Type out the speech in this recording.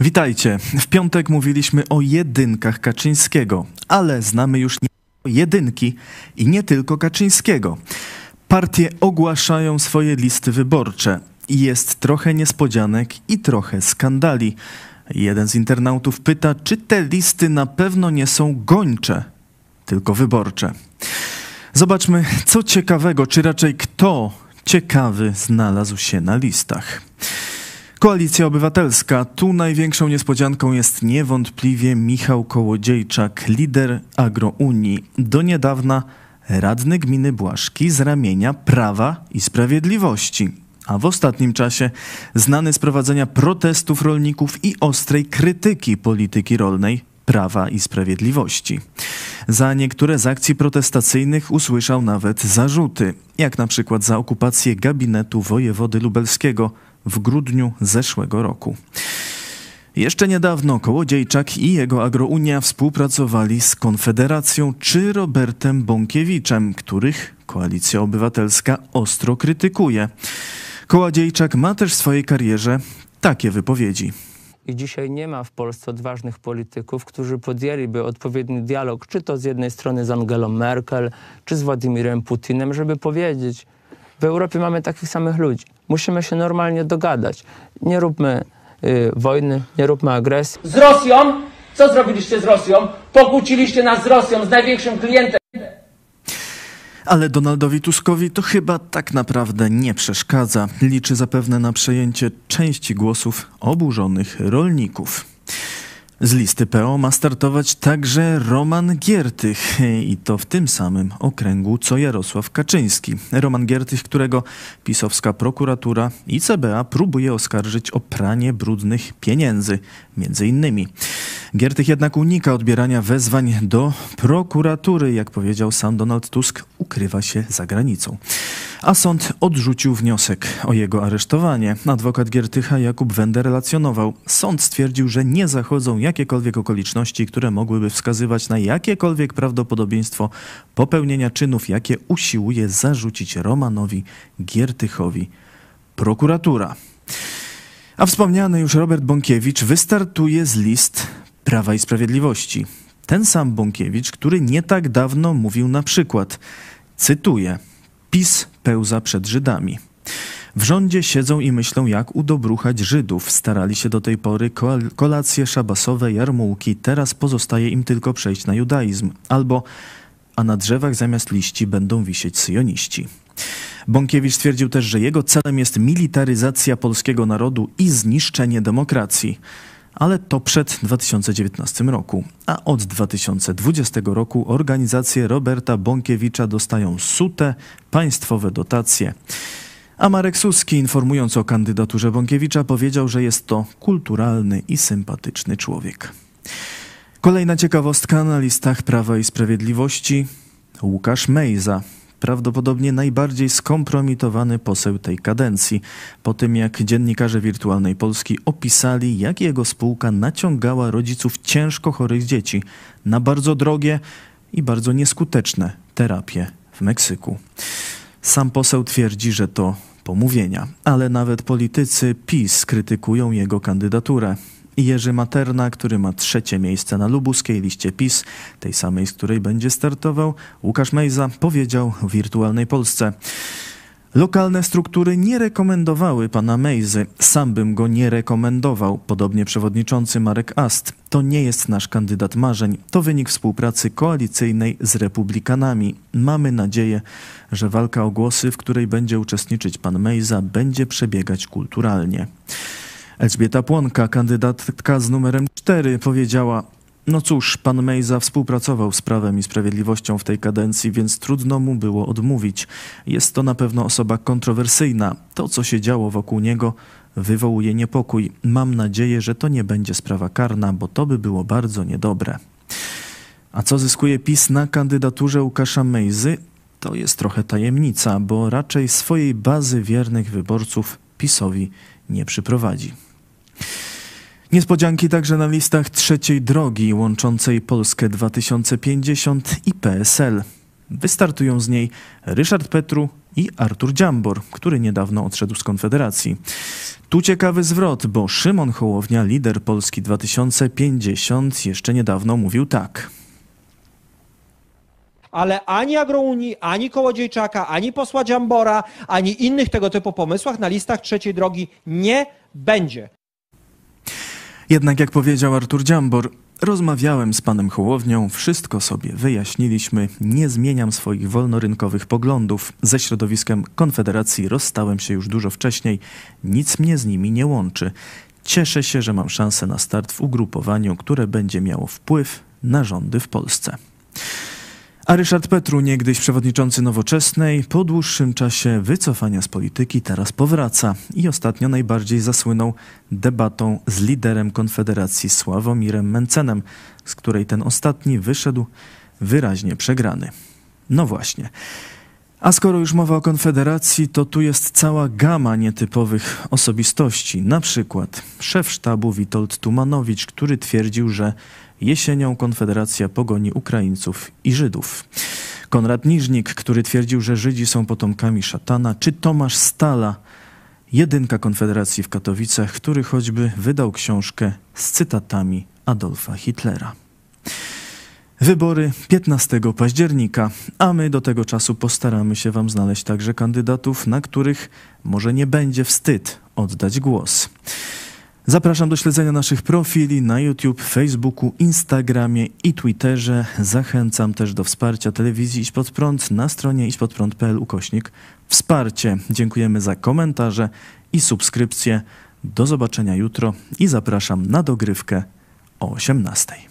Witajcie. W piątek mówiliśmy o jedynkach Kaczyńskiego, ale znamy już nie jedynki i nie tylko Kaczyńskiego. Partie ogłaszają swoje listy wyborcze. Jest trochę niespodzianek i trochę skandali. Jeden z internautów pyta, czy te listy na pewno nie są gończe, tylko wyborcze. Zobaczmy, co ciekawego, czy raczej kto ciekawy znalazł się na listach. Koalicja Obywatelska. Tu największą niespodzianką jest niewątpliwie Michał Kołodziejczak, lider Agrounii. Do niedawna radny gminy Błaszki z ramienia Prawa i Sprawiedliwości. A w ostatnim czasie znany z prowadzenia protestów rolników i ostrej krytyki polityki rolnej Prawa i Sprawiedliwości. Za niektóre z akcji protestacyjnych usłyszał nawet zarzuty, jak na przykład za okupację gabinetu wojewody lubelskiego w grudniu zeszłego roku. Jeszcze niedawno Kołodziejczak i jego Agrounia współpracowali z Konfederacją czy Robertem Bąkiewiczem, których Koalicja Obywatelska ostro krytykuje. Kołodziejczak ma też w swojej karierze takie wypowiedzi. I dzisiaj nie ma w Polsce odważnych polityków, którzy podjęliby odpowiedni dialog, czy to z jednej strony z Angelą Merkel, czy z Władimirem Putinem, żeby powiedzieć, w Europie mamy takich samych ludzi. Musimy się normalnie dogadać. Nie róbmy y, wojny, nie róbmy agresji. Z Rosją? Co zrobiliście z Rosją? Pokłóciliście nas z Rosją, z największym klientem. Ale Donaldowi Tuskowi to chyba tak naprawdę nie przeszkadza. Liczy zapewne na przejęcie części głosów oburzonych rolników. Z listy PO ma startować także Roman Giertych i to w tym samym okręgu co Jarosław Kaczyński. Roman Giertych, którego pisowska prokuratura i CBA próbuje oskarżyć o pranie brudnych pieniędzy, między innymi. Giertych jednak unika odbierania wezwań do prokuratury. Jak powiedział sam Donald Tusk, ukrywa się za granicą. A sąd odrzucił wniosek o jego aresztowanie. Adwokat Giertycha Jakub Wender relacjonował. Sąd stwierdził, że nie zachodzą jakiekolwiek okoliczności, które mogłyby wskazywać na jakiekolwiek prawdopodobieństwo popełnienia czynów, jakie usiłuje zarzucić Romanowi Giertychowi prokuratura. A wspomniany już Robert Bąkiewicz wystartuje z list Prawa i Sprawiedliwości. Ten sam Bąkiewicz, który nie tak dawno mówił na przykład, cytuję, PiS pełza przed Żydami. W rządzie siedzą i myślą, jak udobruchać Żydów. Starali się do tej pory kol kolacje szabasowe, jarmułki. Teraz pozostaje im tylko przejść na judaizm. Albo, a na drzewach zamiast liści będą wisieć syjoniści. Bąkiewicz stwierdził też, że jego celem jest militaryzacja polskiego narodu i zniszczenie demokracji ale to przed 2019 roku. A od 2020 roku organizacje Roberta Bąkiewicza dostają sute państwowe dotacje. A Marek Suski, informując o kandydaturze Bąkiewicza, powiedział, że jest to kulturalny i sympatyczny człowiek. Kolejna ciekawostka na listach Prawa i Sprawiedliwości. Łukasz Mejza, prawdopodobnie najbardziej skompromitowany poseł tej kadencji, po tym jak dziennikarze Wirtualnej Polski opisali, jak jego spółka naciągała rodziców ciężko chorych dzieci na bardzo drogie i bardzo nieskuteczne terapie w Meksyku. Sam poseł twierdzi, że to pomówienia, ale nawet politycy PiS krytykują jego kandydaturę. Jerzy Materna, który ma trzecie miejsce na lubuskiej liście PiS, tej samej, z której będzie startował, Łukasz Mejza powiedział w Wirtualnej Polsce. Lokalne struktury nie rekomendowały pana Mejzy. Sam bym go nie rekomendował. Podobnie przewodniczący Marek Ast. To nie jest nasz kandydat marzeń. To wynik współpracy koalicyjnej z republikanami. Mamy nadzieję, że walka o głosy, w której będzie uczestniczyć pan Mejza, będzie przebiegać kulturalnie. Elżbieta Płonka, kandydatka z numerem 4, powiedziała: No cóż, pan Mejza współpracował z Prawem i Sprawiedliwością w tej kadencji, więc trudno mu było odmówić. Jest to na pewno osoba kontrowersyjna. To, co się działo wokół niego, wywołuje niepokój. Mam nadzieję, że to nie będzie sprawa karna, bo to by było bardzo niedobre. A co zyskuje PiS na kandydaturze Łukasza Mejzy? To jest trochę tajemnica, bo raczej swojej bazy wiernych wyborców PiSowi nie przyprowadzi. Niespodzianki także na listach trzeciej drogi łączącej Polskę 2050 i PSL. Wystartują z niej Ryszard Petru i Artur Dziambor, który niedawno odszedł z Konfederacji. Tu ciekawy zwrot, bo Szymon Hołownia, lider Polski 2050, jeszcze niedawno mówił tak. ale ani Agrounii, ani Kołodziejczaka, ani posła Dziambora, ani innych tego typu pomysłach na listach trzeciej drogi nie będzie. Jednak jak powiedział Artur Dziambor, rozmawiałem z panem Hołownią, wszystko sobie wyjaśniliśmy, nie zmieniam swoich wolnorynkowych poglądów. Ze środowiskiem Konfederacji rozstałem się już dużo wcześniej, nic mnie z nimi nie łączy. Cieszę się, że mam szansę na start w ugrupowaniu, które będzie miało wpływ na rządy w Polsce. A Ryszard Petru, niegdyś przewodniczący Nowoczesnej, po dłuższym czasie wycofania z polityki teraz powraca i ostatnio najbardziej zasłynął debatą z liderem Konfederacji Sławomirem Mencenem, z której ten ostatni wyszedł wyraźnie przegrany. No właśnie. A skoro już mowa o Konfederacji, to tu jest cała gama nietypowych osobistości. Na przykład szef sztabu Witold Tumanowicz, który twierdził, że jesienią Konfederacja pogoni Ukraińców i Żydów. Konrad Niżnik, który twierdził, że Żydzi są potomkami szatana, czy Tomasz Stala, jedynka Konfederacji w Katowicach, który choćby wydał książkę z cytatami Adolfa Hitlera. Wybory 15 października, a my do tego czasu postaramy się Wam znaleźć także kandydatów, na których może nie będzie wstyd oddać głos. Zapraszam do śledzenia naszych profili na YouTube, Facebooku, Instagramie i Twitterze. Zachęcam też do wsparcia telewizji Iść Pod Prąd na stronie iśpodprąd.pl ukośnik wsparcie. Dziękujemy za komentarze i subskrypcje. Do zobaczenia jutro i zapraszam na dogrywkę o 18.